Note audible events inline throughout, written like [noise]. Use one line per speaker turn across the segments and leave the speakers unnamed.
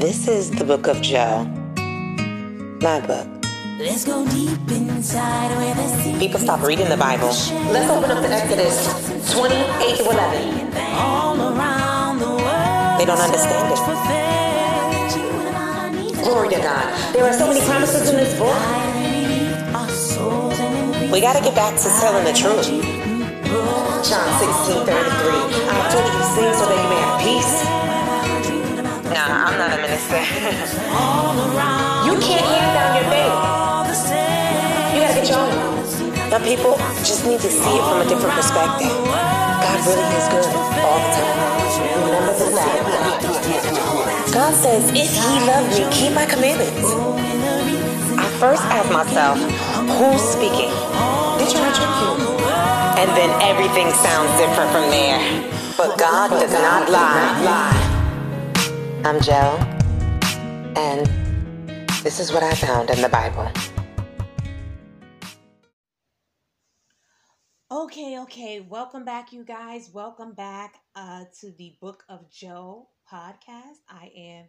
This is the book of Jo. My book.
Let's go deep inside where the sea
People stop reading the Bible. Let's open up to Exodus 28 to 11.
all around the world.
They don't understand it. Glory to God. There are so many promises in this book. We got to get back to telling the truth. John 16 33. I told you these things so that you may have peace. Nah, I'm not a minister. you can't hand down your faith. You gotta get your own. But people just need to see it from a different perspective. God really is good all the time. Remember the fact. God says, if he loved me, keep my commandments. I first asked myself, who's speaking? They Did you trick you? And then everything sounds different from there. But God does not lie. I'm Jo, and this is what I found in the Bible.
Okay, okay. Welcome back, you guys. Welcome back uh, to the Book of Jo podcast. I am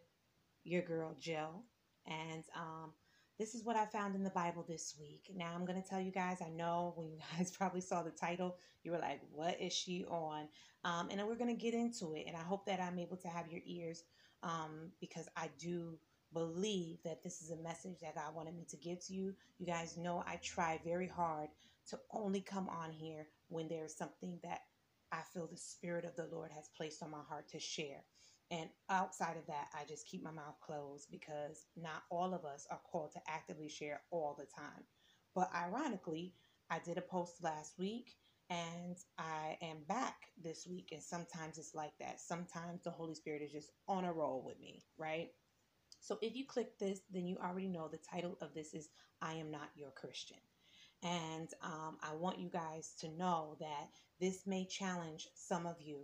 your girl, Jo. And um, this is what I found in the Bible this week. Now, I'm going to tell you guys, I know when you [laughs] guys probably saw the title, you were like, what is she on? Um, and we're going to get into it. And I hope that I'm able to have your ears um, because I do believe that this is a message that God wanted me to give to you. You guys know I try very hard to only come on here when there's something that I feel the Spirit of the Lord has placed on my heart to share. And outside of that, I just keep my mouth closed because not all of us are called to actively share all the time. But ironically, I did a post last week and I am back this week. And sometimes it's like that. Sometimes the Holy Spirit is just on a roll with me, right? So if you click this, then you already know the title of this is I Am Not Your Christian. And um, I want you guys to know that this may challenge some of you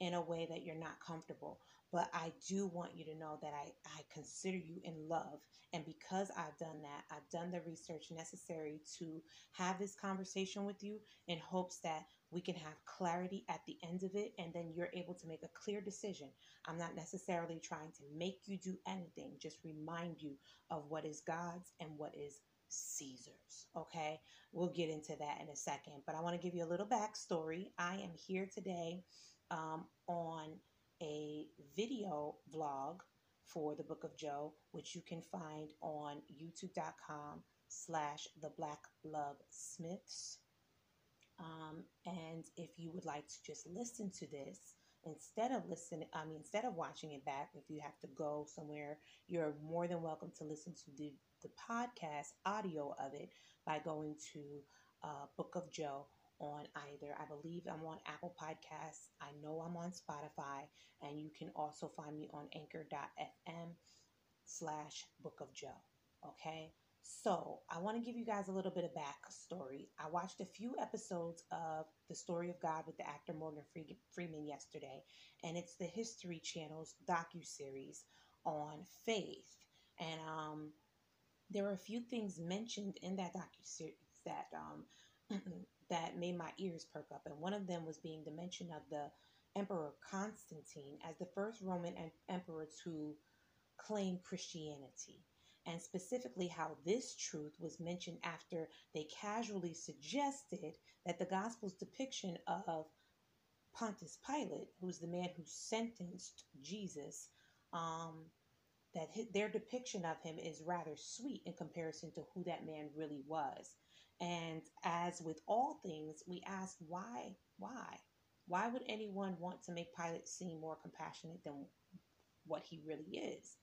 in a way that you're not comfortable. But I do want you to know that I, I consider you in love. And because I've done that, I've done the research necessary to have this conversation with you in hopes that we can have clarity at the end of it. And then you're able to make a clear decision. I'm not necessarily trying to make you do anything, just remind you of what is God's and what is Caesar's. Okay, we'll get into that in a second, but I want to give you a little backstory. I am here today um, on a video vlog for the Book of Jo, which you can find on youtube.com slash the Black Love Smiths. Um, and if you would like to just listen to this, instead of listening, I mean, instead of watching it back, if you have to go somewhere, you're more than welcome to listen to the, the podcast audio of it by going to uh, Book of Jo on either, I believe I'm on Apple Podcasts, I know I'm on Spotify, and you can also find me on anchor.fm slash Book of Jo. Okay. So, I want to give you guys a little bit of backstory. I watched a few episodes of The Story of God with the actor Morgan Freeman yesterday, and it's the History Channel's docu-series on faith. And um, there were a few things mentioned in that docu-series that um, [clears throat] that made my ears perk up, and one of them was being the mention of the Emperor Constantine as the first Roman em- emperor to claim Christianity and specifically how this truth was mentioned after they casually suggested that the Gospel's depiction of Pontius Pilate, who's the man who sentenced Jesus, um, that his, their depiction of him is rather sweet in comparison to who that man really was. And as with all things, we ask why, why? Why would anyone want to make Pilate seem more compassionate than what he really is?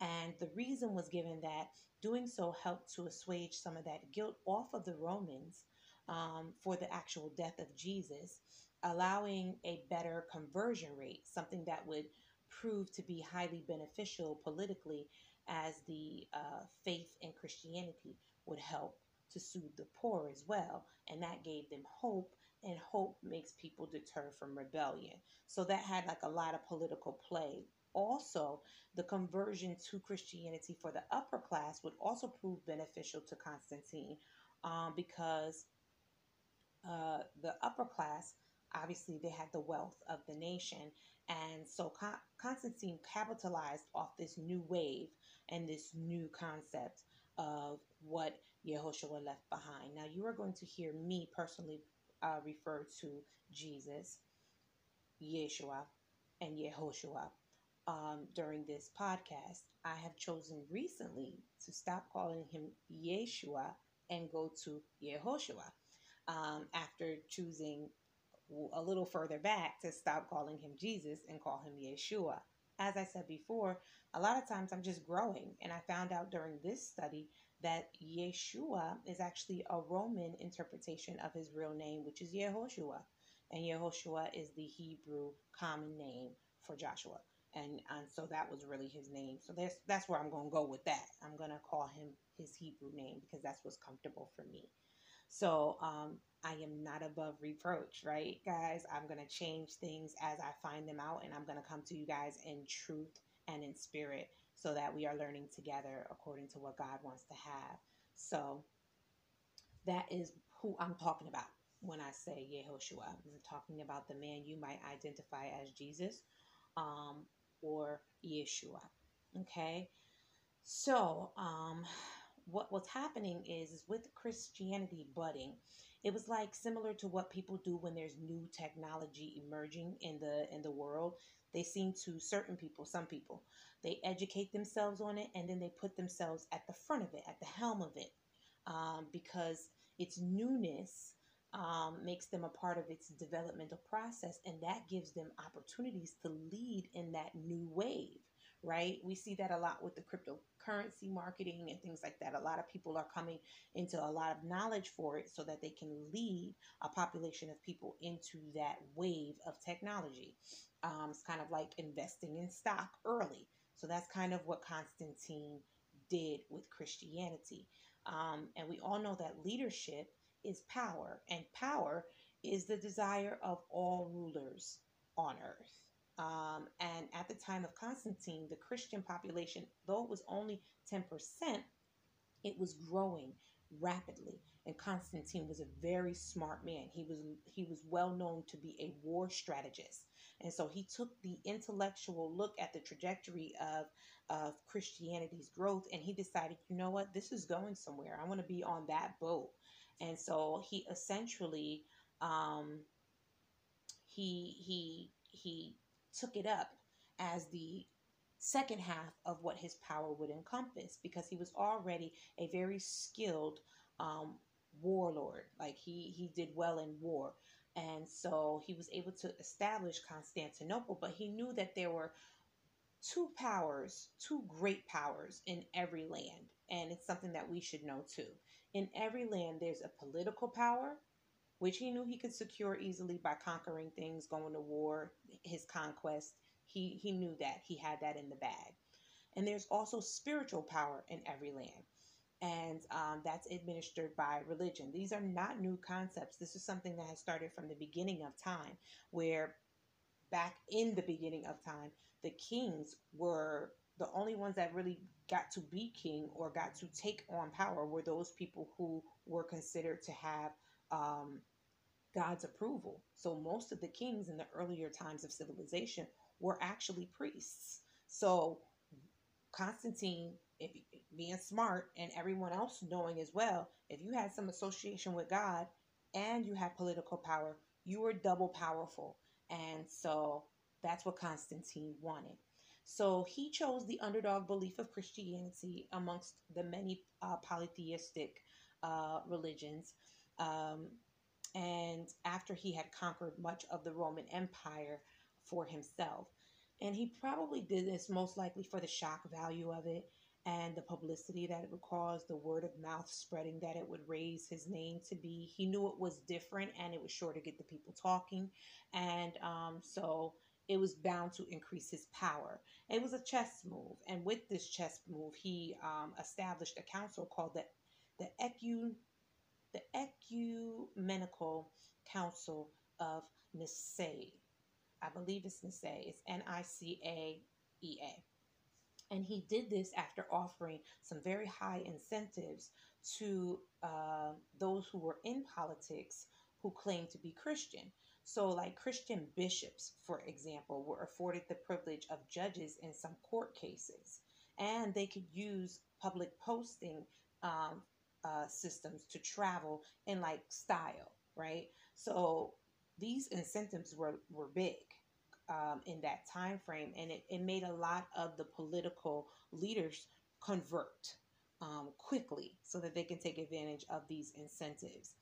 And the reason was given that doing so helped to assuage some of that guilt off of the Romans um, for the actual death of Jesus, allowing a better conversion rate, something that would prove to be highly beneficial politically as the uh, faith in Christianity would help to soothe the poor as well. And that gave them hope, and hope makes people deter from rebellion. So that had like a lot of political play also the conversion to Christianity for the upper class would also prove beneficial to Constantine um, because uh, the upper class obviously they had the wealth of the nation and so Constantine capitalized off this new wave and this new concept of what Yehoshua left behind. Now, you are going to hear me personally uh, refer to Jesus, Yeshua, and Yehoshua um, during this podcast. I have chosen recently to stop calling him Yeshua and go to Yehoshua um, after choosing a little further back to stop calling him Jesus and call him Yeshua. As I said before, a lot of times I'm just growing, and I found out during this study that Yeshua is actually a Roman interpretation of his real name, which is Yehoshua. And Yehoshua is the Hebrew common name for Joshua. And, and so that was really his name. So that's that's where I'm gonna go with that. I'm gonna call him his Hebrew name because that's what's comfortable for me. So um, I am not above reproach, right, guys? I'm gonna change things as I find them out, and I'm gonna come to you guys in truth and in spirit so that we are learning together according to what God wants to have. So that is who I'm talking about when I say Yehoshua. I'm talking about the man you might identify as Jesus um, or Yeshua. Okay. So, um, what what's happening is, is with Christianity budding, it was like similar to what people do when there's new technology emerging in the in the world they seem to certain people some people they educate themselves on it and then they put themselves at the front of it at the helm of it um, because its newness um, makes them a part of its developmental process and that gives them opportunities to lead in that new wave right? We see that a lot with the cryptocurrency marketing and things like that. A lot of people are coming into a lot of knowledge for it so that they can lead a population of people into that wave of technology. Um, it's kind of like investing in stock early. So that's kind of what Constantine did with Christianity. Um, and we all know that leadership is power, and power is the desire of all rulers on earth. Um, and at the time of Constantine, the Christian population, though it was only 10%, it was growing rapidly. And Constantine was a very smart man. He was he was well known to be a war strategist. And so he took the intellectual look at the trajectory of, of Christianity's growth and he decided, you know what, this is going somewhere. I want to be on that boat. And so he essentially um, he he he took it up as the second half of what his power would encompass because he was already a very skilled um, warlord. Like he he did well in war, and so he was able to establish Constantinople. But he knew that there were two powers, two great powers in every land, and it's something that we should know too. In every land, there's a political power which he knew he could secure easily by conquering things, going to war, his conquest. He, he knew that. He had that in the bag. And there's also spiritual power in every land. And um, that's administered by religion. These are not new concepts. This is something that has started from the beginning of time, where back in the beginning of time, the kings were the only ones that really got to be king or got to take on power were those people who were considered to have um, God's approval. So most of the kings in the earlier times of civilization were actually priests. So Constantine, if being smart and everyone else knowing as well, if you had some association with God and you had political power, you were double powerful. And so that's what Constantine wanted. So he chose the underdog belief of Christianity amongst the many uh, polytheistic uh, religions. Um, and after he had conquered much of the Roman Empire for himself. And he probably did this most likely for the shock value of it and the publicity that it would cause, the word of mouth spreading that it would raise his name to be. He knew it was different and it was sure to get the people talking. And um, so it was bound to increase his power. It was a chess move. And with this chess move, he um, established a council called the, the Ecu the Ecumenical Council of Nicaea. I believe it's Nicaea. It's N I C A E A. And he did this after offering some very high incentives to uh, those who were in politics who claimed to be Christian. So, like Christian bishops, for example, were afforded the privilege of judges in some court cases, and they could use public posting um, uh, systems to travel in like style, right? So, these incentives were, were big um, in that time frame, and it, it made a lot of the political leaders convert um, quickly so that they can take advantage of these incentives.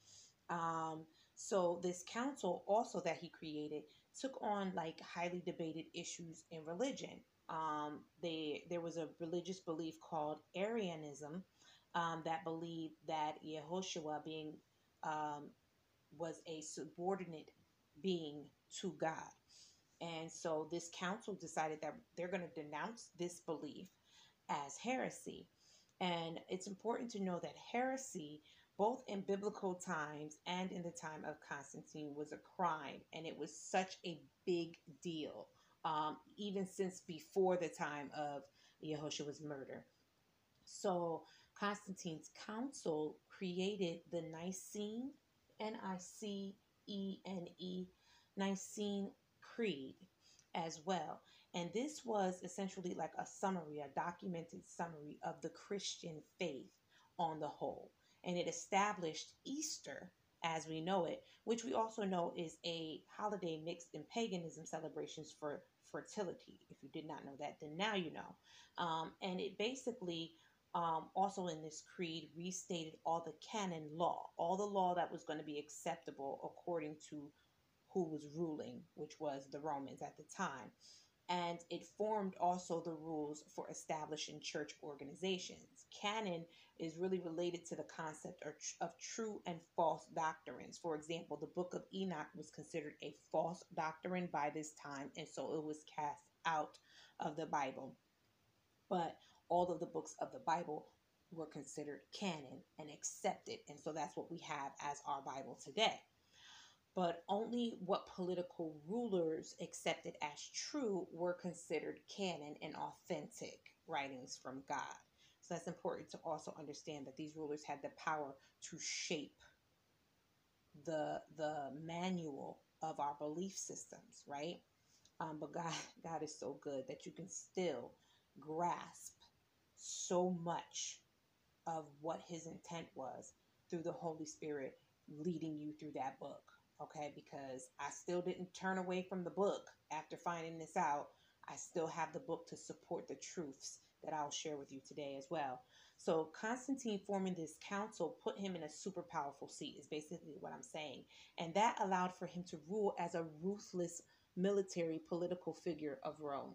Um, so this council also that he created took on like highly debated issues in religion. Um, they there was a religious belief called Arianism um, that believed that Yehoshua being um, was a subordinate being to God. And so this council decided that they're going to denounce this belief as heresy. And it's important to know that heresy, both in biblical times and in the time of Constantine, was a crime. And it was such a big deal, um, even since before the time of Yehoshua's murder. So Constantine's council created the Nicene, N I C E N E, Nicene Creed as well. And this was essentially like a summary, a documented summary of the Christian faith on the whole. And it established Easter as we know it, which we also know is a holiday mixed in paganism celebrations for fertility. If you did not know that, then now you know. Um, and it basically um, also in this creed restated all the canon law, all the law that was going to be acceptable according to who was ruling, which was the Romans at the time and it formed also the rules for establishing church organizations. Canon is really related to the concept of, of true and false doctrines. For example, the book of Enoch was considered a false doctrine by this time, and so it was cast out of the Bible. But all of the books of the Bible were considered canon and accepted, and so that's what we have as our Bible today but only what political rulers accepted as true were considered canon and authentic writings from God. So that's important to also understand that these rulers had the power to shape the the manual of our belief systems, right? Um, but God, [laughs] God is so good that you can still grasp so much of what His intent was through the Holy Spirit leading you through that book okay, because I still didn't turn away from the book after finding this out. I still have the book to support the truths that I'll share with you today as well. So, Constantine forming this council put him in a super powerful seat, is basically what I'm saying. And that allowed for him to rule as a ruthless military political figure of Rome.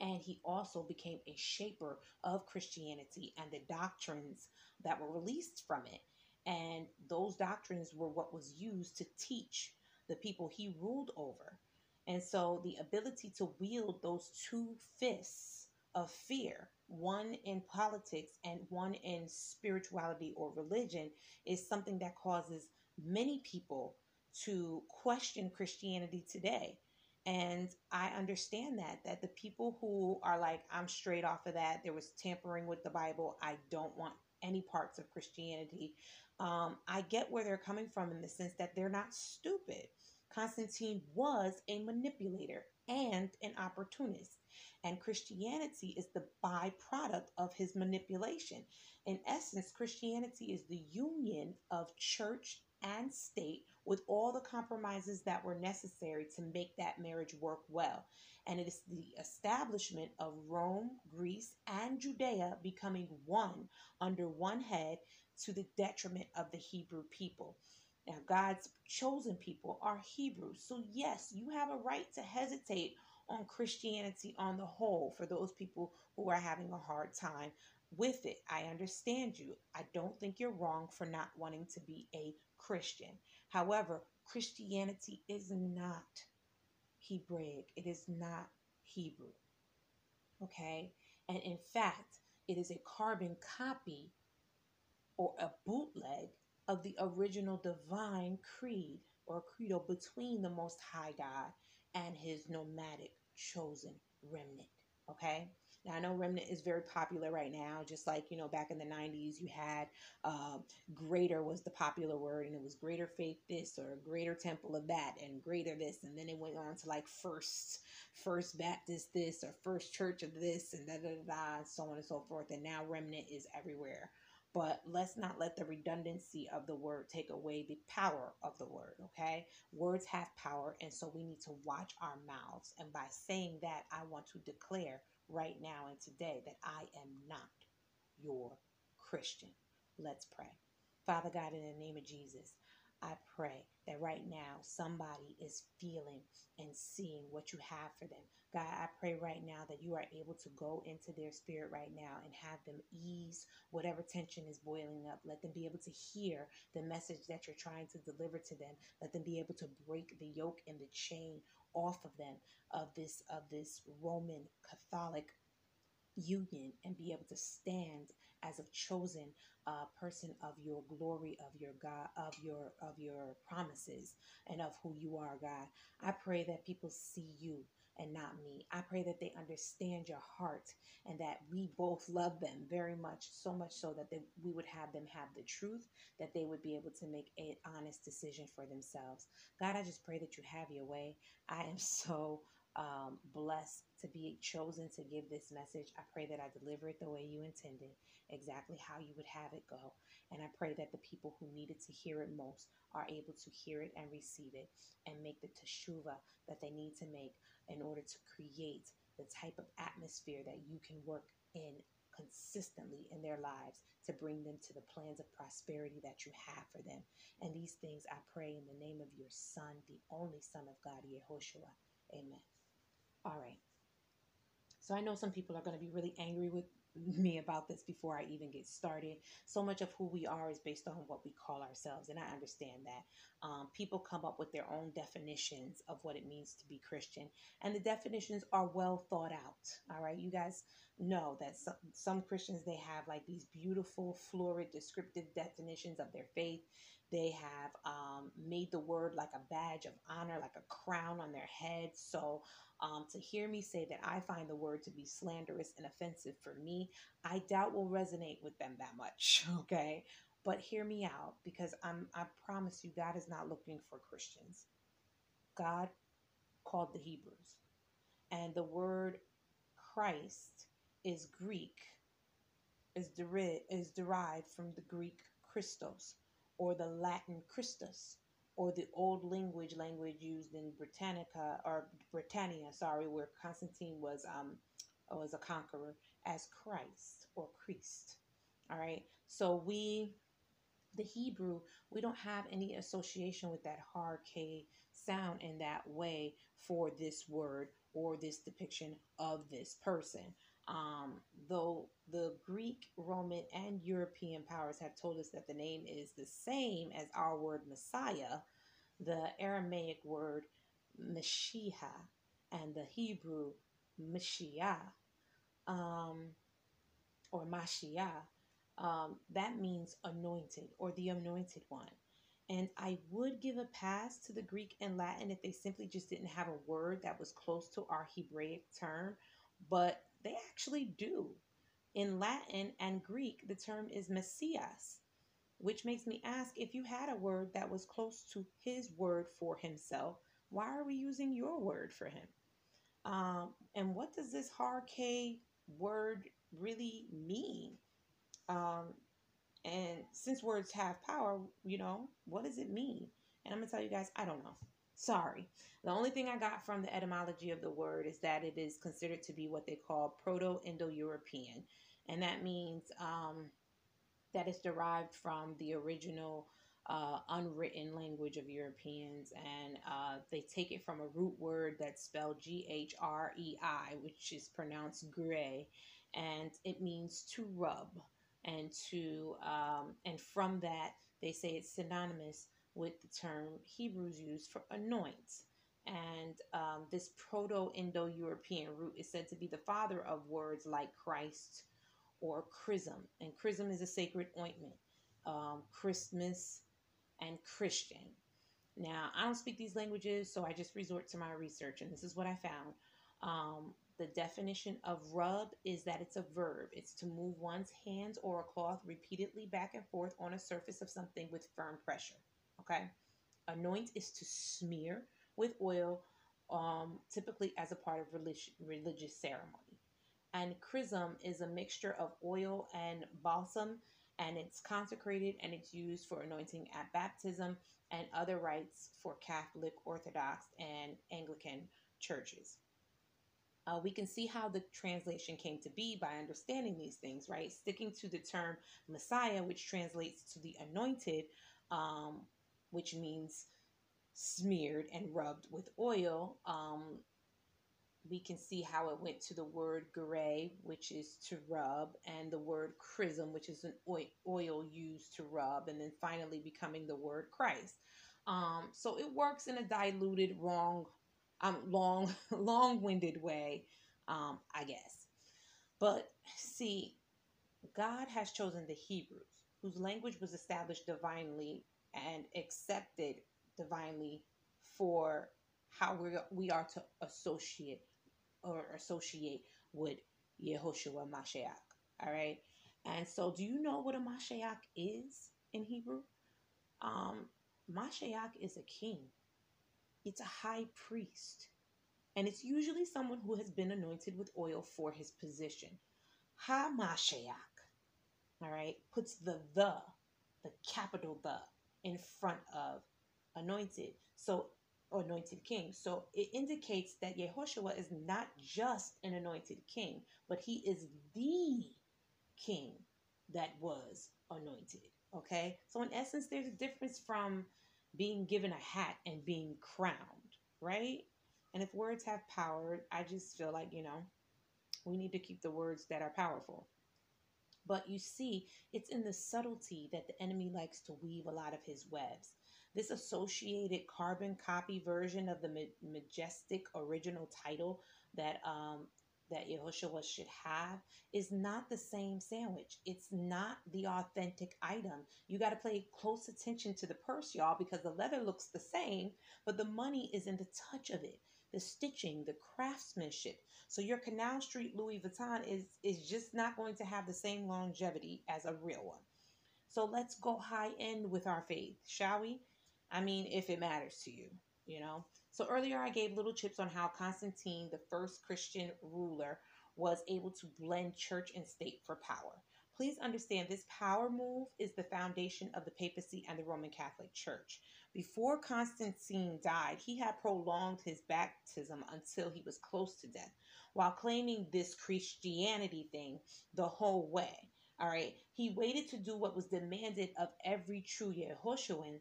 And he also became a shaper of Christianity and the doctrines that were released from it. And those doctrines were what was used to teach the people he ruled over. And so the ability to wield those two fists of fear, one in politics and one in spirituality or religion, is something that causes many people to question Christianity today. And I understand that, that the people who are like, I'm straight off of that, there was tampering with the Bible, I don't want any parts of Christianity um, I get where they're coming from in the sense that they're not stupid. Constantine was a manipulator and an opportunist. And Christianity is the byproduct of his manipulation. In essence, Christianity is the union of church and state with all the compromises that were necessary to make that marriage work well. And it is the establishment of Rome, Greece, and Judea becoming one under one head to the detriment of the Hebrew people. Now, God's chosen people are Hebrews. So, yes, you have a right to hesitate on Christianity on the whole for those people who are having a hard time with it. I understand you. I don't think you're wrong for not wanting to be a Christian. However, Christianity is not Hebraic, it is not Hebrew. Okay? And in fact, it is a carbon copy or a bootleg of the original divine creed or credo between the Most High God and his nomadic chosen remnant. Okay? Now, I know remnant is very popular right now, just like, you know, back in the 90s, you had uh, greater was the popular word, and it was greater faith this or greater temple of that, and greater this. And then it went on to like first, first Baptist this or first church of this, and da da da, da and so on and so forth. And now remnant is everywhere but let's not let the redundancy of the word take away the power of the word, okay? Words have power, and so we need to watch our mouths. And by saying that, I want to declare right now and today that I am not your Christian. Let's pray. Father God, in the name of Jesus, I pray that right now somebody is feeling and seeing what you have for them. God, I pray right now that you are able to go into their spirit right now and have them ease whatever tension is boiling up. Let them be able to hear the message that you're trying to deliver to them. Let them be able to break the yoke and the chain off of them of this of this Roman Catholic union and be able to stand as a chosen uh, person of your glory of your god of your of your promises and of who you are god. I pray that people see you and not me i pray that they understand your heart and that we both love them very much so much so that they, we would have them have the truth that they would be able to make an honest decision for themselves god i just pray that you have your way i am [laughs] so um, blessed to be chosen to give this message. I pray that I deliver it the way you intended, exactly how you would have it go. And I pray that the people who needed to hear it most are able to hear it and receive it and make the teshuva that they need to make in order to create the type of atmosphere that you can work in consistently in their lives to bring them to the plans of prosperity that you have for them. And these things I pray in the name of your Son, the only Son of God, Yehoshua. Amen. All right. So I know some people are going to be really angry with me about this before I even get started. So much of who we are is based on what we call ourselves, and I understand that. Um, people come up with their own definitions of what it means to be Christian, and the definitions are well thought out. All right, you guys know that some, some Christians they have like these beautiful, florid, descriptive definitions of their faith. They have um, made the word like a badge of honor, like a crown on their head. So um, to hear me say that I find the word to be slanderous and offensive for me, I doubt will resonate with them that much. [laughs] Okay. But hear me out because I'm I promise you God is not looking for Christians. God called the Hebrews. And the word Christ is Greek, is, deri- is derived from the Greek Christos or the Latin Christus or the old language language used in Britannica or Britannia, sorry, where Constantine was um was a conqueror as Christ or Christ. All right. So we the Hebrew, we don't have any association with that hard K sound in that way for this word or this depiction of this person. Um, though the Greek, Roman, and European powers have told us that the name is the same as our word Messiah, the Aramaic word Mashiach and the Hebrew Mashiach um, or Mashiach, um, that means anointed or the anointed one. And I would give a pass to the Greek and Latin if they simply just didn't have a word that was close to our Hebraic term, but they actually do. In Latin and Greek, the term is Messias, which makes me ask if you had a word that was close to his word for himself, why are we using your word for him? Um, and what does this hard K word really mean? Um, and since words have power, you know, what does it mean? And I'm going to tell you guys, I don't know. Sorry. The only thing I got from the etymology of the word is that it is considered to be what they call Proto Indo European. And that means um, that it's derived from the original uh, unwritten language of Europeans. And uh, they take it from a root word that's spelled G H R E I, which is pronounced gray. And it means to rub. And to um, and from that they say it's synonymous with the term Hebrews used for anoint. And um, this Proto Indo European root is said to be the father of words like Christ or chrism. And chrism is a sacred ointment, um, Christmas, and Christian. Now, I don't speak these languages, so I just resort to my research, and this is what I found. Um, the definition of rub is that it's a verb. It's to move one's hands or a cloth repeatedly back and forth on a surface of something with firm pressure. Okay. Anoint is to smear with oil, um, typically as a part of religious, religious ceremony. And chrism is a mixture of oil and balsam, and it's consecrated and it's used for anointing at baptism and other rites for Catholic, Orthodox, and Anglican churches. Uh, we can see how the translation came to be by understanding these things, right? Sticking to the term Messiah, which translates to the anointed, um, which means smeared and rubbed with oil. Um, we can see how it went to the word gray, which is to rub, and the word chrism, which is an oil used to rub, and then finally becoming the word Christ. Um, so it works in a diluted, wrong, um, long, [laughs] long-winded way, um, I guess. But see, God has chosen the Hebrews, whose language was established divinely and accepted divinely for how we we are to associate or associate with Yehoshua Mashiach. All right. And so, do you know what a Mashiach is in Hebrew? Um, Mashiach is a king, it's a high priest, and it's usually someone who has been anointed with oil for his position. Ha Mashiach, all right, puts the the, the capital the, in front of anointed. So anointed king. So it indicates that Yehoshua is not just an anointed king, but he is the king that was anointed. Okay? So in essence, there's a difference from being given a hat and being crowned, right? And if words have power, I just feel like, you know, we need to keep the words that are powerful. But you see, it's in the subtlety that the enemy likes to weave a lot of his webs. This associated carbon copy version of the majestic original title that um, that Yehoshua should have is not the same sandwich. It's not the authentic item. You got to pay close attention to the purse, y'all, because the leather looks the same, but the money is in the touch of it, the stitching, the craftsmanship. So your Canal Street Louis Vuitton is is just not going to have the same longevity as a real one. So let's go high end with our faith, shall we? I mean, if it matters to you, you know. So earlier I gave little tips on how Constantine, the first Christian ruler, was able to blend church and state for power. Please understand this power move is the foundation of the papacy and the Roman Catholic Church. Before Constantine died, he had prolonged his baptism until he was close to death, while claiming this Christianity thing the whole way. All right, he waited to do what was demanded of every true Yehoshuan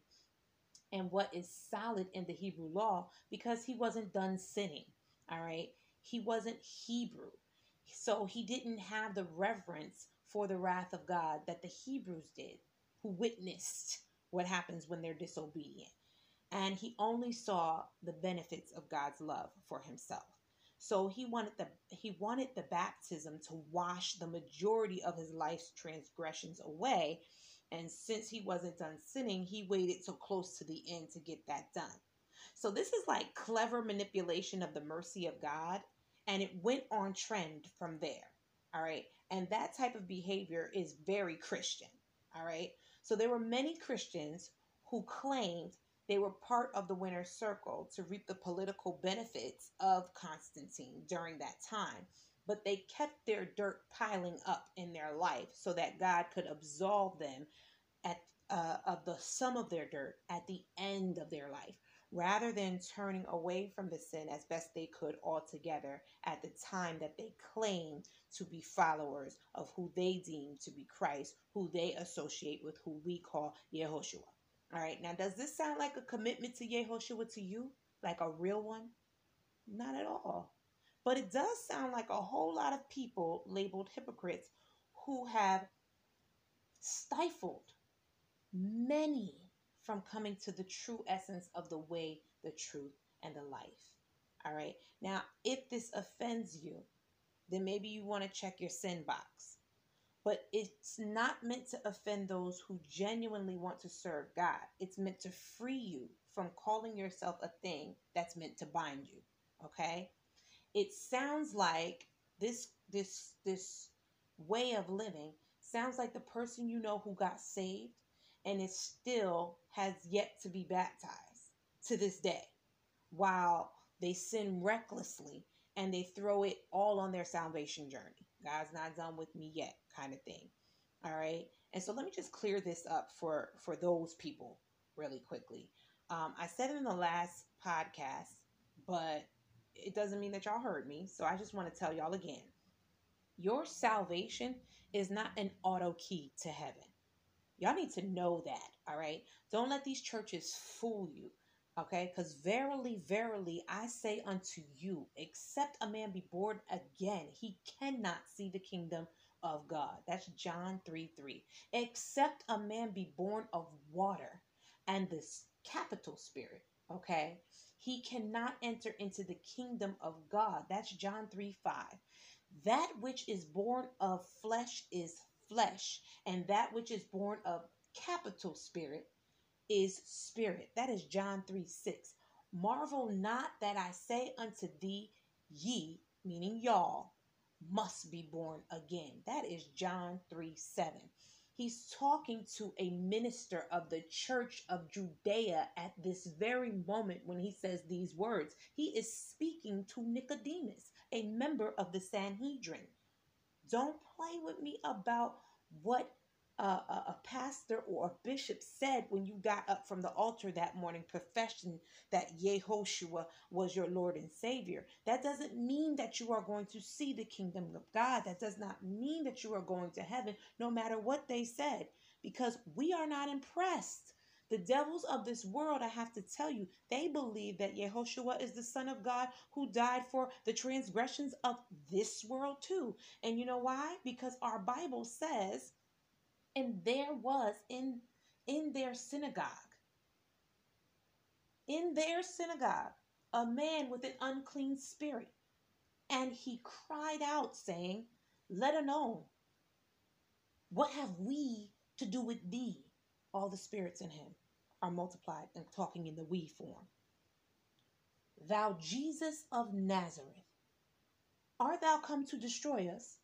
and what is solid in the Hebrew law because he wasn't done sinning. All right. He wasn't Hebrew. So he didn't have the reverence for the wrath of God that the Hebrews did, who witnessed what happens when they're disobedient. And he only saw the benefits of God's love for himself. So he wanted the he wanted the baptism to wash the majority of his life's transgressions away and since he wasn't done sinning, he waited so close to the end to get that done. So this is like clever manipulation of the mercy of God. And it went on trend from there. All right. And that type of behavior is very Christian. All right. So there were many Christians who claimed they were part of the winner's circle to reap the political benefits of Constantine during that time but they kept their dirt piling up in their life so that God could absolve them at uh, of the sum of their dirt at the end of their life rather than turning away from the sin as best they could altogether at the time that they claim to be followers of who they deem to be Christ, who they associate with who we call Yehoshua. All right, now does this sound like a commitment to Yehoshua to you? Like a real one? Not at all. But it does sound like a whole lot of people labeled hypocrites who have stifled many from coming to the true essence of the way, the truth, and the life. All right. Now, if this offends you, then maybe you want to check your sin box. But it's not meant to offend those who genuinely want to serve God. It's meant to free you from calling yourself a thing that's meant to bind you. Okay? It sounds like this this this way of living sounds like the person you know who got saved and it still has yet to be baptized to this day while they sin recklessly and they throw it all on their salvation journey. God's not done with me yet, kind of thing. All right. And so let me just clear this up for for those people really quickly. Um, I said it in the last podcast, but it doesn't mean that y'all heard me. So I just want to tell y'all again. Your salvation is not an auto key to heaven. Y'all need to know that, all right? Don't let these churches fool you. Okay, because verily, verily, I say unto you, except a man be born again, he cannot see the kingdom of God. That's John 3 3. Except a man be born of water and this capital spirit, okay, he cannot enter into the kingdom of God. That's John 3 5. That which is born of flesh is flesh, and that which is born of capital spirit is spirit. That is John 3 6. Marvel not that I say unto thee, ye, meaning y'all, must be born again. That is John 3 7. He's talking to a minister of the church of Judea at this very moment when he says these words. He is speaking to Nicodemus, a member of the Sanhedrin. Don't play with me about what a, a, pastor or a bishop said when you got up from the altar that morning, profession that Yehoshua was your Lord and Savior. That doesn't mean that you are going to see the kingdom of God. That does not mean that you are going to heaven, no matter what they said, because we are not impressed. The devils of this world, I have to tell you, they believe that Yehoshua is the Son of God who died for the transgressions of this world too. And you know why? Because our Bible says and there was in in their synagogue. In their synagogue a man with an unclean spirit. And he cried out saying let alone what have we to do with thee? All the spirits in him are multiplied and talking in the we form. Thou jesus of nazareth art thou come to destroy us?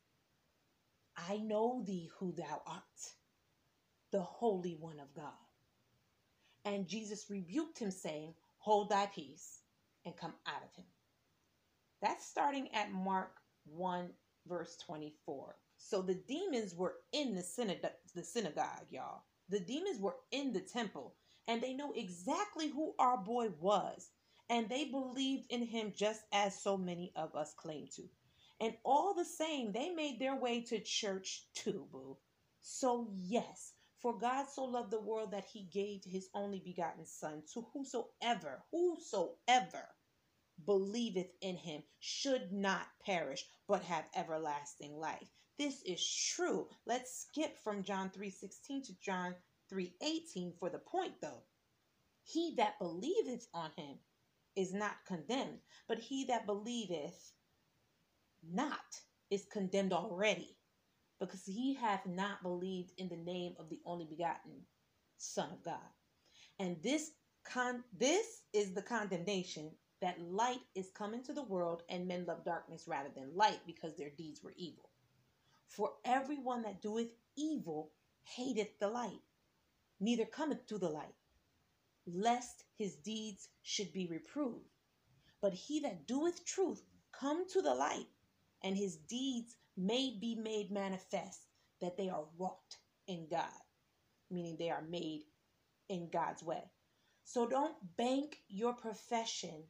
I know thee who thou art, the Holy One of God. And Jesus rebuked him, saying, Hold thy peace and come out of him. That's starting at Mark 1, verse 24. So the demons were in the synagogue, the synagogue, y'all. The demons were in the temple, and they know exactly who our boy was. And they believed in him just as so many of us claim to. And all the same, they made their way to church too, boo. So, yes, for God so loved the world that he gave his only begotten Son to whosoever, whosoever believeth in him should not perish, but have everlasting life. This is true. Let's skip from John 3:16 to John 3:18 for the point though. He that believeth on him is not condemned, but he that believeth not is condemned already because he hath not believed in the name of the only begotten son of god. And this con this is the condemnation that light is come into the world and men love darkness rather than light because their deeds were evil. For everyone that doeth evil hateth the light neither cometh to the light lest his deeds should be reproved. But he that doeth truth come to the light and his deeds may be made manifest that they are wrought in God, meaning they are made in God's way. So don't bank your profession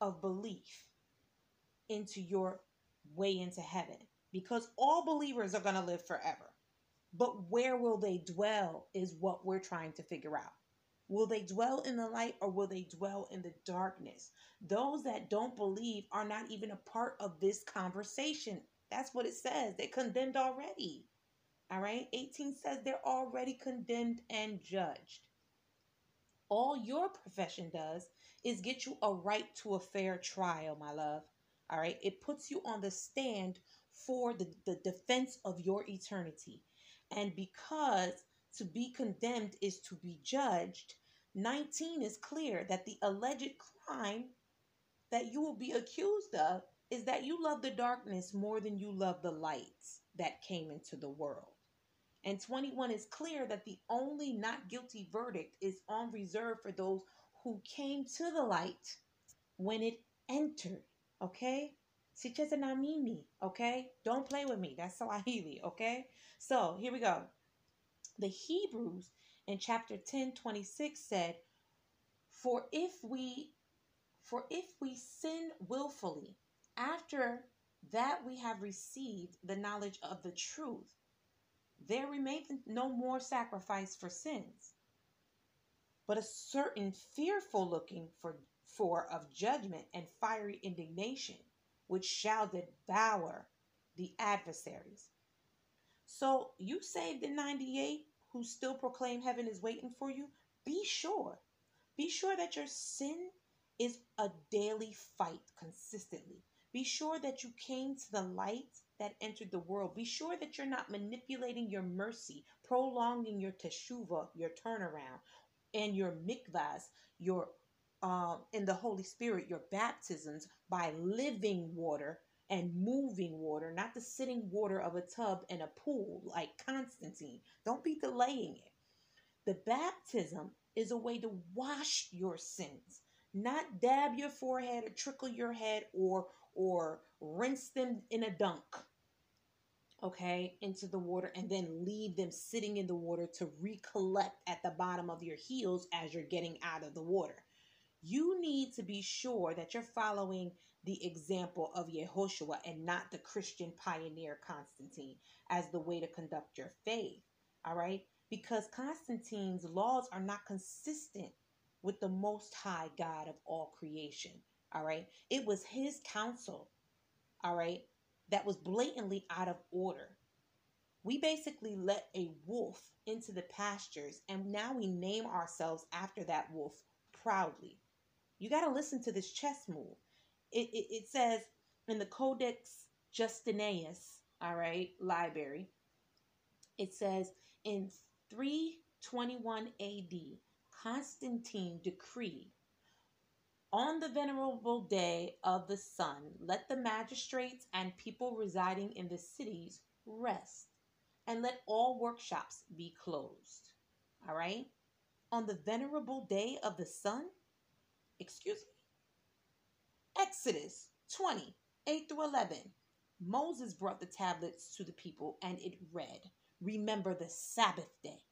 of belief into your way into heaven because all believers are going to live forever. But where will they dwell is what we're trying to figure out. Will they dwell in the light or will they dwell in the darkness? Those that don't believe are not even a part of this conversation. That's what it says. They're condemned already. All right. 18 says they're already condemned and judged. All your profession does is get you a right to a fair trial, my love. All right. It puts you on the stand for the, the defense of your eternity. And because to be condemned is to be judged, 19 is clear that the alleged crime that you will be accused of is that you love the darkness more than you love the light that came into the world. And 21 is clear that the only not guilty verdict is on reserve for those who came to the light when it entered. Okay? Sicheza na mimi. Okay? Don't play with me. That's Swahili. Okay? So here we go. The Hebrews in chapter 10 26 said, For if we for if we sin willfully after that we have received the knowledge of the truth, there remains no more sacrifice for sins, but a certain fearful looking for, for of judgment and fiery indignation, which shall devour the adversaries. So you saved in 98 who still proclaim heaven is waiting for you? Be sure. Be sure that your sin is a daily fight consistently. Be sure that you came to the light that entered the world. Be sure that you're not manipulating your mercy, prolonging your teshuva, your turnaround, and your mikvahs, your um, in the Holy Spirit, your baptisms by living water and moving water, not the sitting water of a tub and a pool like Constantine. Don't be delaying it. The baptism is a way to wash your sins, not dab your forehead or trickle your head or or rinse them in a dunk. Okay, into the water and then leave them sitting in the water to recollect at the bottom of your heels as you're getting out of the water. You need to be sure that you're following the example of Yehoshua and not the Christian pioneer Constantine as the way to conduct your faith. All right? Because Constantine's laws are not consistent with the Most High God of all creation. All right? It was his counsel, all right, that was blatantly out of order. We basically let a wolf into the pastures, and now we name ourselves after that wolf proudly. You got to listen to this chess move it, it, it says in the Codex Justinus, all right, library, it says in 321 AD, Constantine decreed on the venerable day of the sun, let the magistrates and people residing in the cities rest, and let all workshops be closed. All right? On the venerable day of the sun, excuse me, Exodus 20, 8 through 11. Moses brought the tablets to the people, and it read, Remember the Sabbath day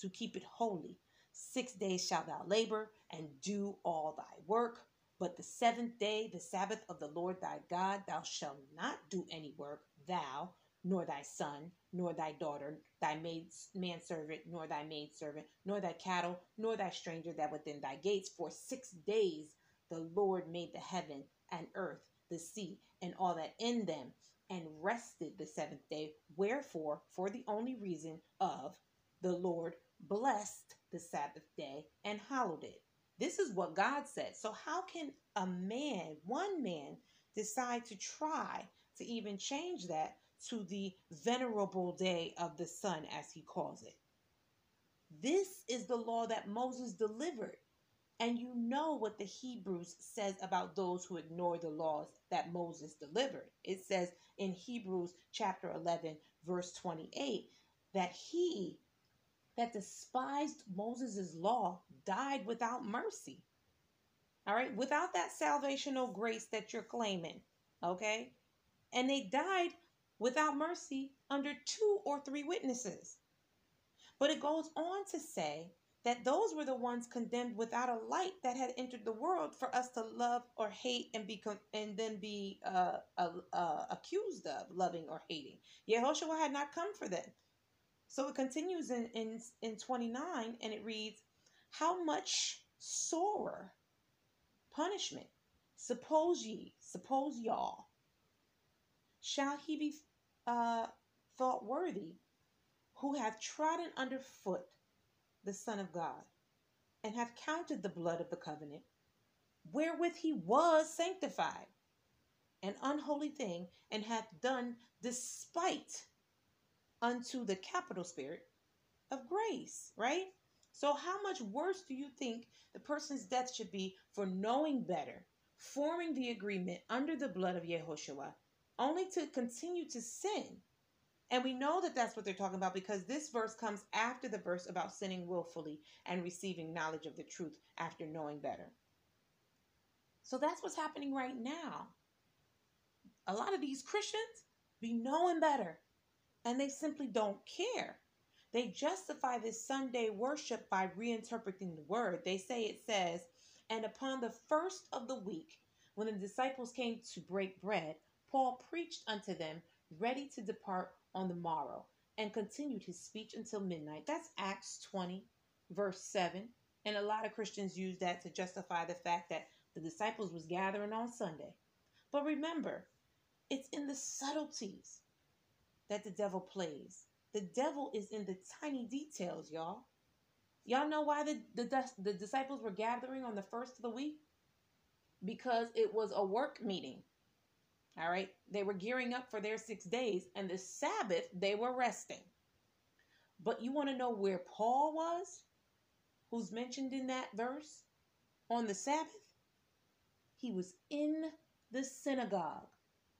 to keep it holy. Six days shalt thou labor and do all thy work. But the seventh day, the Sabbath of the Lord thy God, thou shalt not do any work, thou, nor thy son, nor thy daughter, thy maid, manservant, nor thy maidservant, nor thy cattle, nor thy stranger that within thy gates. For six days the Lord made the heaven and earth, the sea, and all that in them, and rested the seventh day. Wherefore, for the only reason of the Lord blessed the Sabbath day and hallowed it. This is what God said. So, how can a man, one man, decide to try to even change that to the venerable day of the sun, as he calls it? This is the law that Moses delivered. And you know what the Hebrews says about those who ignore the laws that Moses delivered. It says in Hebrews chapter 11, verse 28, that he that despised Moses' law died without mercy. All right, without that salvational grace that you're claiming. Okay, and they died without mercy under two or three witnesses. But it goes on to say that those were the ones condemned without a light that had entered the world for us to love or hate and be and then be uh, uh, uh, accused of loving or hating. Yehoshua had not come for them. So it continues in, in, in 29 and it reads, How much sorer punishment, suppose ye, suppose y'all, shall he be uh, thought worthy who hath trodden under foot the Son of God, and have counted the blood of the covenant, wherewith he was sanctified, an unholy thing, and hath done despite unto the capital spirit of grace, right? So, how much worse do you think the person's death should be for knowing better, forming the agreement under the blood of Yehoshua, only to continue to sin. And we know that that's what they're talking about because this verse comes after the verse about sinning willfully and receiving knowledge of the truth after knowing better. So that's what's happening right now. A lot of these Christians be knowing better and they simply don't care. They justify this Sunday worship by reinterpreting the word. They say it says, And upon the first of the week, when the disciples came to break bread, Paul preached unto them, ready to depart on the morrow, and continued his speech until midnight. That's Acts 20, verse 7. And a lot of Christians use that to justify the fact that the disciples was gathering on Sunday. But remember, it's in the subtleties that the devil plays. The devil is in the tiny details, y'all. Y'all know why the, the, the disciples were gathering on the first of the week? Because it was a work meeting. All right. They were gearing up for their six days, and the Sabbath, they were resting. But you want to know where Paul was, who's mentioned in that verse on the Sabbath? He was in the synagogue.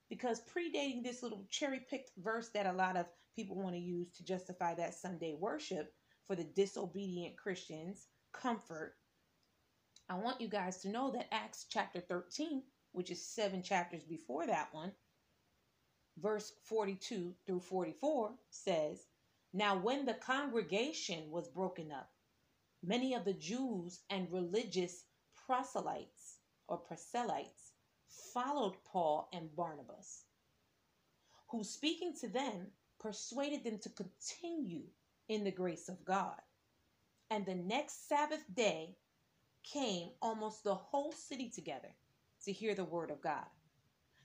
Because predating this little cherry picked verse that a lot of people want to use to justify that Sunday worship for the disobedient Christians' comfort, I want you guys to know that Acts chapter 13 which is seven chapters before that one, verse 42 through 44 says, Now when the congregation was broken up, many of the Jews and religious proselytes or proselytes followed Paul and Barnabas, who speaking to them persuaded them to continue in the grace of God. And the next Sabbath day came almost the whole city together to hear the word of God.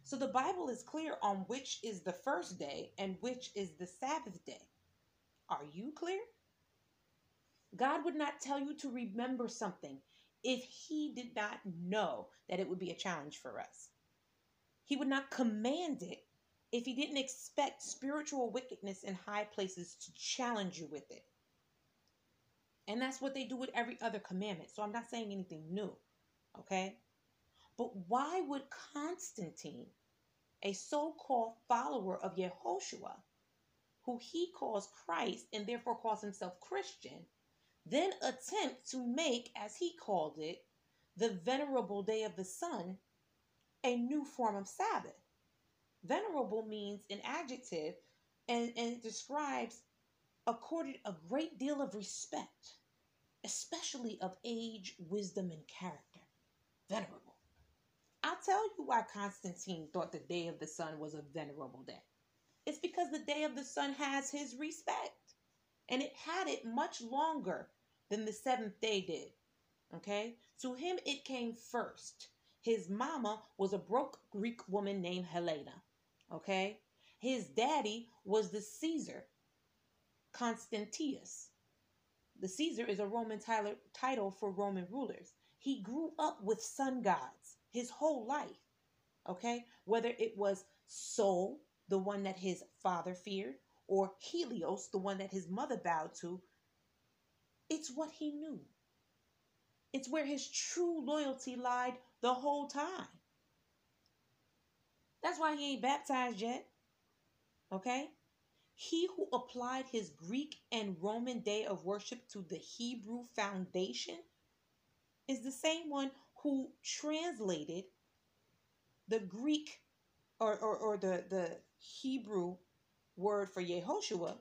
So the Bible is clear on which is the first day and which is the Sabbath day. Are you clear? God would not tell you to remember something if He did not know that it would be a challenge for us. He would not command it if He didn't expect spiritual wickedness in high places to challenge you with it. And that's what they do with every other commandment. So I'm not saying anything new. Okay? But why would Constantine, a so called follower of Yehoshua, who he calls Christ and therefore calls himself Christian, then attempt to make, as he called it, the venerable day of the sun a new form of Sabbath? Venerable means an adjective and, and it describes accorded a great deal of respect, especially of age, wisdom, and character. Venerable. I'll tell you why Constantine thought the day of the sun was a venerable day. It's because the day of the sun has his respect. And it had it much longer than the seventh day did. Okay? To him, it came first. His mama was a broke Greek woman named Helena. Okay? His daddy was the Caesar, Constantius. The Caesar is a Roman title for Roman rulers. He grew up with sun gods his whole life. Okay? Whether it was Sol, the one that his father feared, or Helios, the one that his mother bowed to, it's what he knew. It's where his true loyalty lied the whole time. That's why he ain't baptized yet. Okay? He who applied his Greek and Roman day of worship to the Hebrew foundation is the same one who translated the Greek or, or, or the, the Hebrew word for Yehoshua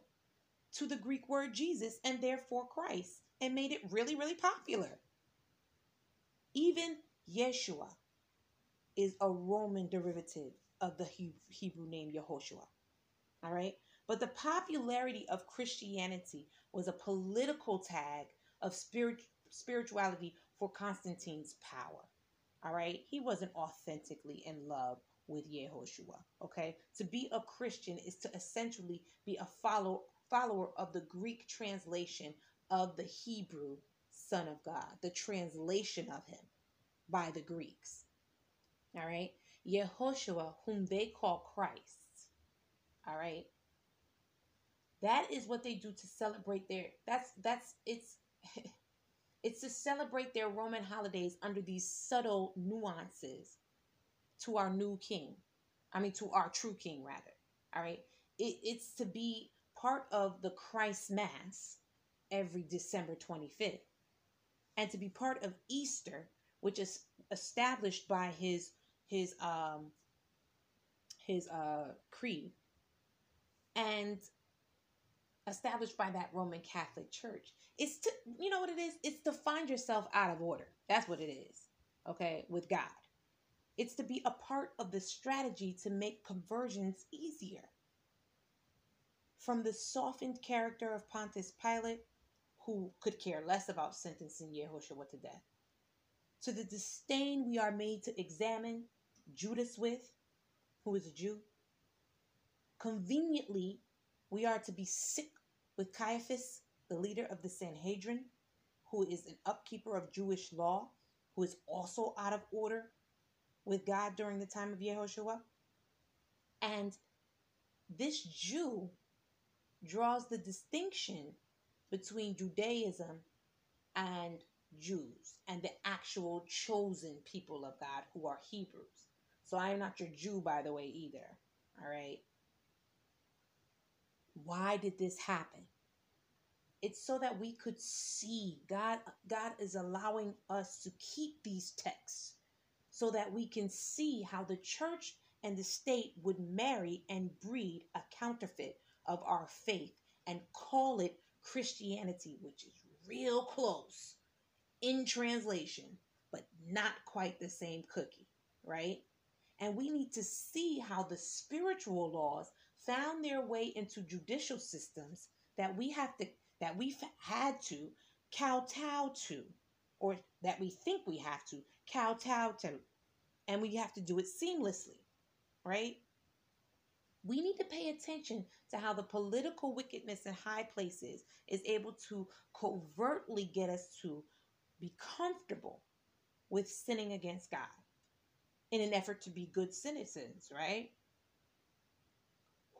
to the Greek word Jesus and therefore Christ and made it really, really popular. Even Yeshua is a Roman derivative of the Hebrew name Yehoshua. All right. But the popularity of Christianity was a political tag of spirit, spirituality for Constantine's power. All right. He wasn't authentically in love with Yehoshua. Okay. To be a Christian is to essentially be a follow, follower of the Greek translation of the Hebrew Son of God, the translation of him by the Greeks. All right. Yehoshua, whom they call Christ. All right. That is what they do to celebrate their that's that's it's [laughs] It's to celebrate their Roman holidays under these subtle nuances to our new king. I mean, to our true king, rather. All right. It, it's to be part of the Christ Mass every December 25th and to be part of Easter, which is established by his his um his uh creed and established by that Roman Catholic Church. It's to you know what it is? It's to find yourself out of order. That's what it is. Okay, with God. It's to be a part of the strategy to make conversions easier. From the softened character of Pontius Pilate, who could care less about sentencing Yehoshua to death, to the disdain we are made to examine Judas with, who is a Jew. Conveniently, we are to be sick with Caiaphas, the leader of the Sanhedrin, who is an upkeeper of Jewish law, who is also out of order with God during the time of Yehoshua. And this Jew draws the distinction between Judaism and Jews and the actual chosen people of God who are Hebrews. So I am not your Jew, by the way, either. All right. Why did this happen? It's so that we could see God God is allowing us to keep these texts so that we can see how the church and the state would marry and breed a counterfeit of our faith and call it Christianity, which is real close in translation, but not quite the same cookie, right? And we need to see how the spiritual laws found their way into judicial systems that we have to that we've had to kowtow to, or that we think we have to kowtow to, and we have to do it seamlessly, right? We need to pay attention to how the political wickedness in high places is able to covertly get us to be comfortable with sinning against God in an effort to be good citizens, right?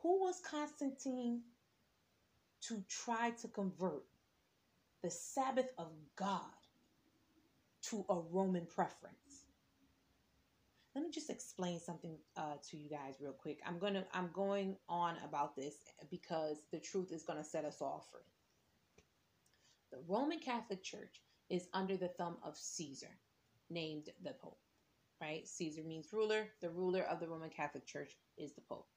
Who was Constantine to try to convert the Sabbath of God to a Roman preference? Let me just explain something uh, to you guys real quick. I'm gonna I'm going on about this because the truth is gonna set us all free. The Roman Catholic Church is under the thumb of Caesar, named the Pope. Right? Caesar means ruler. The ruler of the Roman Catholic Church is the Pope.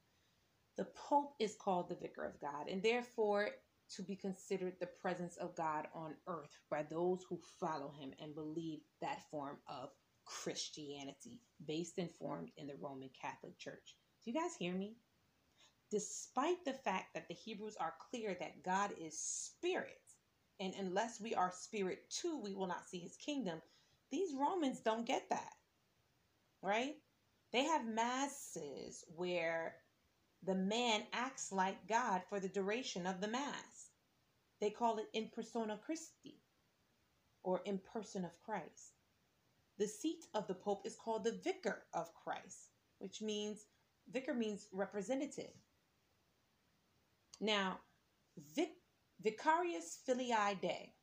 The Pope is called the Vicar of God, and therefore to be considered the presence of God on earth by those who follow him and believe that form of Christianity, based and formed in the Roman Catholic Church. Do you guys hear me? Despite the fact that the Hebrews are clear that God is spirit, and unless we are spirit too, we will not see his kingdom, these Romans don't get that. Right? They have masses where the man acts like God for the duration of the Mass. They call it in persona Christi or in person of Christ. The seat of the Pope is called the Vicar of Christ, which means vicar means representative. Now, vic, Vicarius Filii Dei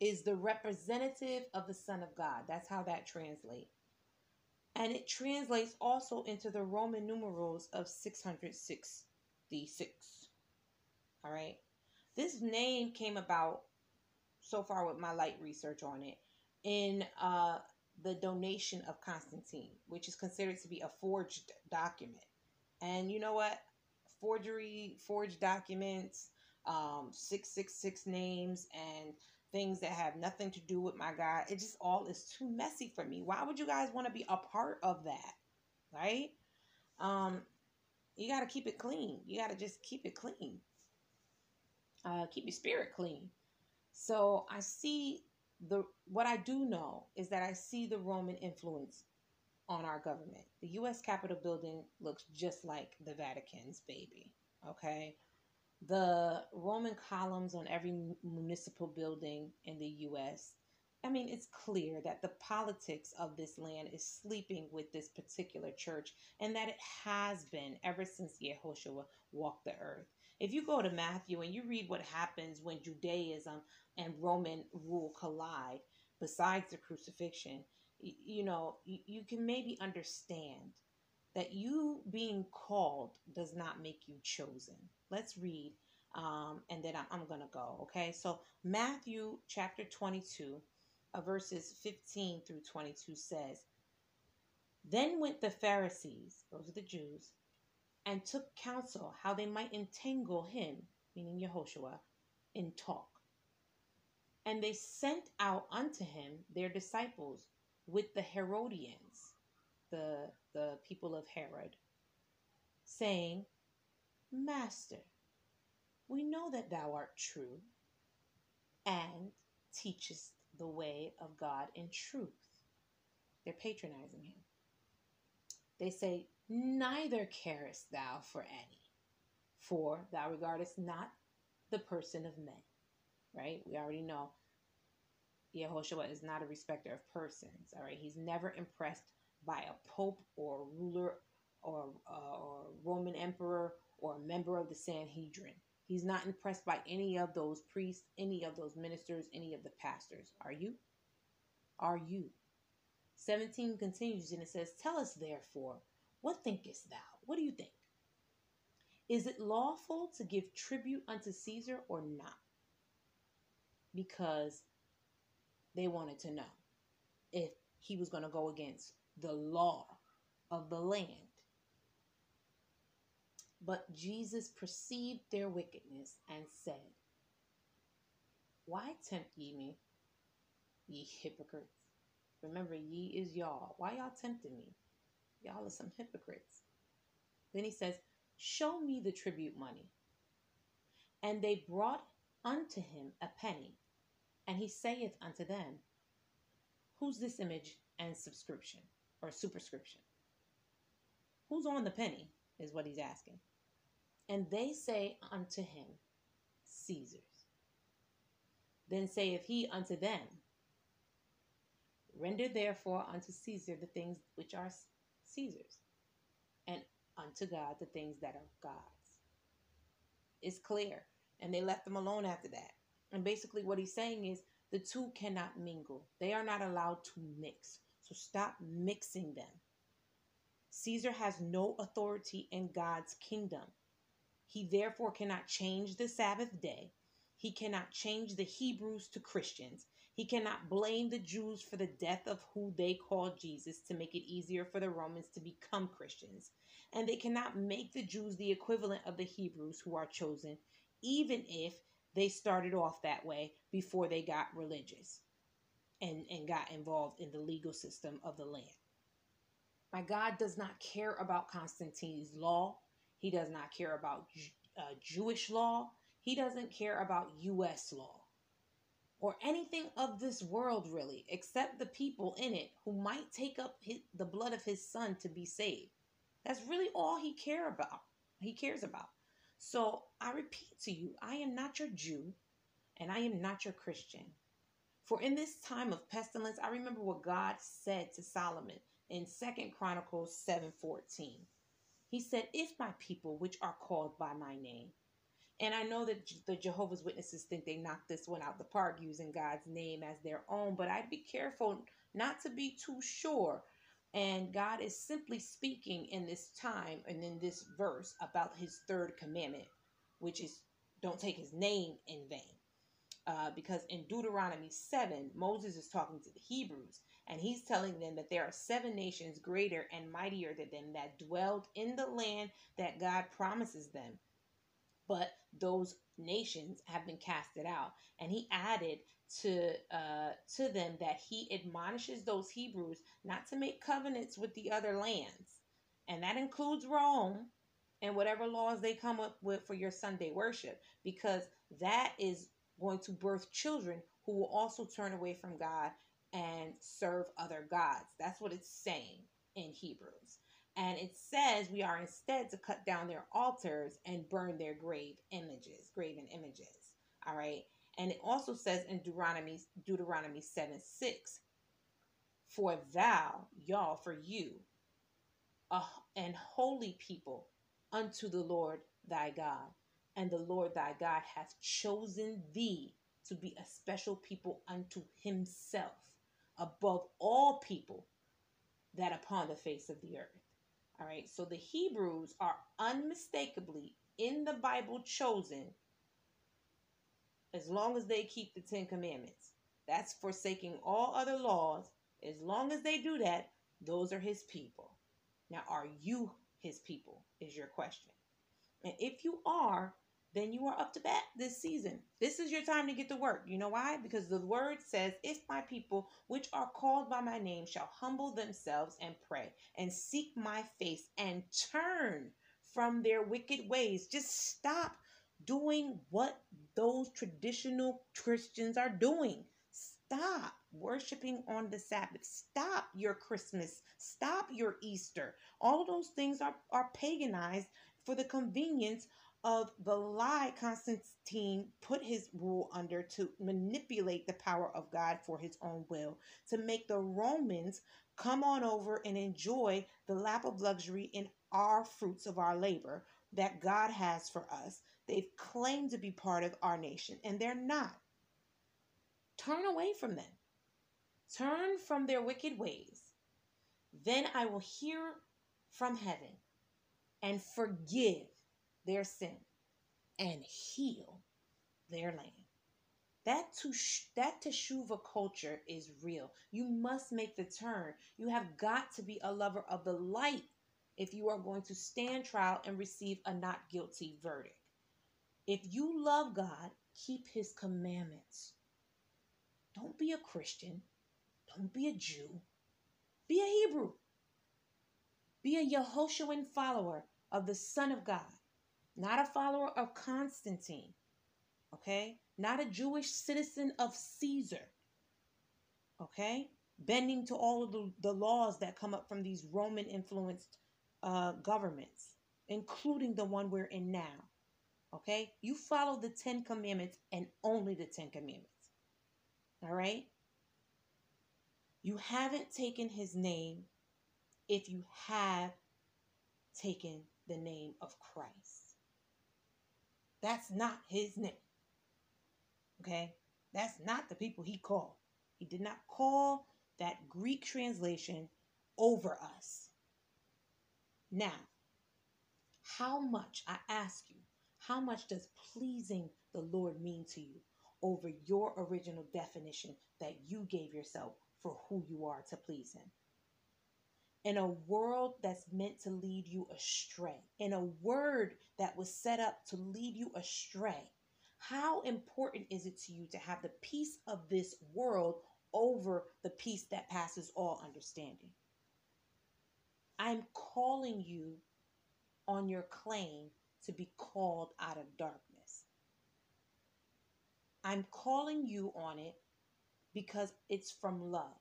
is the representative of the Son of God. That's how that translates and it translates also into the Roman numerals of 666. All right. This name came about so far with my light research on it in uh, the donation of Constantine, which is considered to be a forged document. And you know what? Forgery, forged documents, um, 666 names, and things that have nothing to do with my God. It just all is too messy for me. Why would you guys want to be a part of that? Right? Um, you got to keep it clean. You got to just keep it clean. Uh, keep your spirit clean. So I see the what I do know is that I see the Roman influence on our government. The US Capitol building looks just like the Vatican's baby. Okay the Roman columns on every municipal building in the US. I mean, it's clear that the politics of this land is sleeping with this particular church and that it has been ever since Yehoshua walked the earth. If you go to Matthew and you read what happens when Judaism and Roman rule collide, besides the crucifixion, you know, you, can maybe understand that you being called does not make you chosen. Let's read, um, and then I'm, going to go. Okay. So, Matthew chapter 22, uh, verses 15 through 22 says, Then went the Pharisees, those are the Jews, and took counsel how they might entangle him, meaning Yehoshua, in talk. And they sent out unto him their disciples with the Herodians, the, the people of Herod, saying, Master, we know that thou art true and teachest the way of God in truth. They're patronizing him. They say, Neither carest thou for any, for thou regardest not the person of men. Right? We already know Yehoshua is not a respecter of persons. All right? He's never impressed by a pope or a ruler or, uh, or Roman emperor or a member of the Sanhedrin. He's not impressed by any of those priests, any of those ministers, any of the pastors. Are you? Are you? 17 continues and it says, Tell us therefore, what thinkest thou? What do you think? Is it lawful to give tribute unto Caesar or not? Because they wanted to know if he was going to go against the law of the land. But Jesus perceived their wickedness and said, Why tempt ye me, ye hypocrites? Remember, ye is y'all. Why y'all tempting me? Y'all are some hypocrites. Then he says, Show me the tribute money. And they brought unto him a penny. And he saith unto them, Who's this image and subscription or superscription? Who's on the penny? Is what he's asking. And they say unto him, Caesar's. Then saith he unto them, Render therefore unto Caesar the things which are Caesar's, and unto God the things that are God's. It's clear. And they left them alone after that. And basically, what he's saying is the two cannot mingle, they are not allowed to mix. So stop mixing them. Caesar has no authority in God's kingdom. He therefore cannot change the Sabbath day. He cannot change the Hebrews to Christians. He cannot blame the Jews for the death of who they called Jesus to make it easier for the Romans to become Christians. And they cannot make the Jews the equivalent of the Hebrews who are chosen, even if they started off that way before they got religious and, and got involved in the legal system of the land. My God does not care about Constantine's law. He does not care about uh, Jewish law. He doesn't care about U.S. law or anything of this world, really, except the people in it who might take up his, the blood of his son to be saved. That's really all he care about. He cares about. So I repeat to you, I am not your Jew, and I am not your Christian. For in this time of pestilence, I remember what God said to Solomon in Second Chronicles 7:14. He said, "If my people, which are called by my name, and I know that the Jehovah's Witnesses think they knocked this one out the park using God's name as their own, but I'd be careful not to be too sure. And God is simply speaking in this time and in this verse about his third commandment, which is don't take his name in vain. Uh, because in Deuteronomy 7, Moses is talking to the Hebrews and he's telling them that there are seven nations greater and mightier than them that dwelled in the land that God promises them. But those nations have been casted out. And he added to uh to them that he admonishes those hebrews not to make covenants with the other lands. And that includes rome and whatever laws they come up with for your sunday worship because that is going to birth children who will also turn away from god and serve other gods that's what it's saying in hebrews and it says we are instead to cut down their altars and burn their grave images, graven images. All right. And it also says in Deuteronomy, Deuteronomy 7 6, for thou, y'all, for you, a, and holy people unto the Lord thy God. And the Lord thy God hath chosen thee to be a special people unto himself. above all people that upon the face of the earth. All right, so the Hebrews are unmistakably in the Bible chosen as long as they keep the Ten Commandments. That's forsaking all other laws. As long as they do that, those are his people. Now, are you his people? Is your question. And if you are, then you are up to bat this season. This is your time to get to work. You know why? Because the word says, If my people, which are called by my name, shall humble themselves and pray and seek my face and turn from their wicked ways, just stop doing what those traditional Christians are doing. Stop worshiping on the Sabbath. Stop your Christmas. Stop your Easter. All those things are, are paganized for the convenience of the lie Constantine put his rule under to manipulate the power of God for his own will, to make the Romans come on over and enjoy the lap of luxury in our fruits of our labor that God has for us. They've claimed to be part of our nation, and they're not. Turn away from them. Turn from their wicked ways. Then I will hear from heaven and forgive their sin and heal their land. That tush, that teshuva culture is real. You must make the turn. You have got to be a lover of the light if you are going to stand trial and receive a not guilty verdict. If you love God, keep his commandments. Don't be a Christian. Don't be a Jew. Be a Hebrew. Be a Yehoshuan follower of the Son of God not a follower of Constantine, okay? Not a Jewish citizen of Caesar, okay? Bending to all of the, the laws that come up from these Roman influenced uh, governments, including the one we're in now, okay? You follow the Ten Commandments and only the Ten Commandments, all right? You haven't taken his name if you have taken the name of Christ. That's not his name. Okay? That's not the people he called. He did not call that Greek translation over us. Now, how much, I ask you, how much does pleasing the Lord mean to you over your original definition that you gave yourself for who you are to please Him? In a world that's meant to lead you astray, in a word that was set up to lead you astray. How important is it to you to have the peace of this world over the peace that passes all understanding? I'm calling you on your claim to be called out of darkness. I'm calling you on it because it's from love,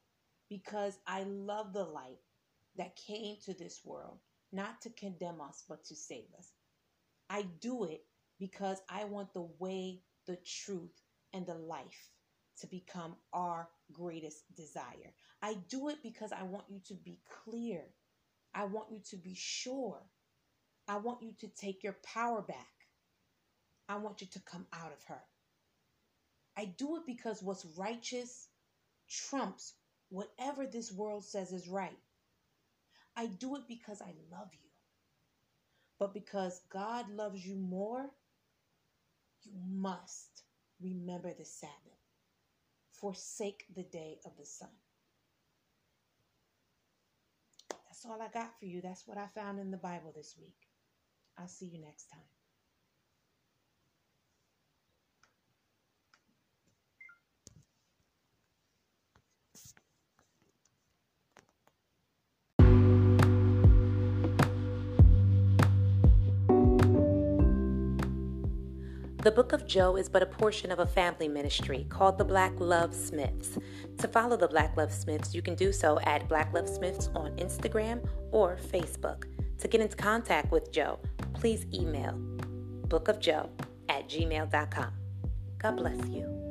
because I love the light that came to this world, not to condemn us, but to save us. I do it because I want the way, the truth, and the life to become our greatest desire. I do it because I want you to be clear. I want you to be sure. I want you to take your power back. I want you to come out of her. I do it because what's righteous trumps whatever this world says is right. I do it because I love you. But because God loves you more, you must remember the Sabbath. Forsake the day of the sun. That's all I got for you. That's what I found in the Bible this week. I'll see you next time. The Book of Jo is but a portion of a family ministry called the Black Love Smiths. To follow the Black Love Smiths, you can do so at Black Love Smiths on Instagram or Facebook. To get into contact with Jo, please email bookofjo at gmail.com. God bless you.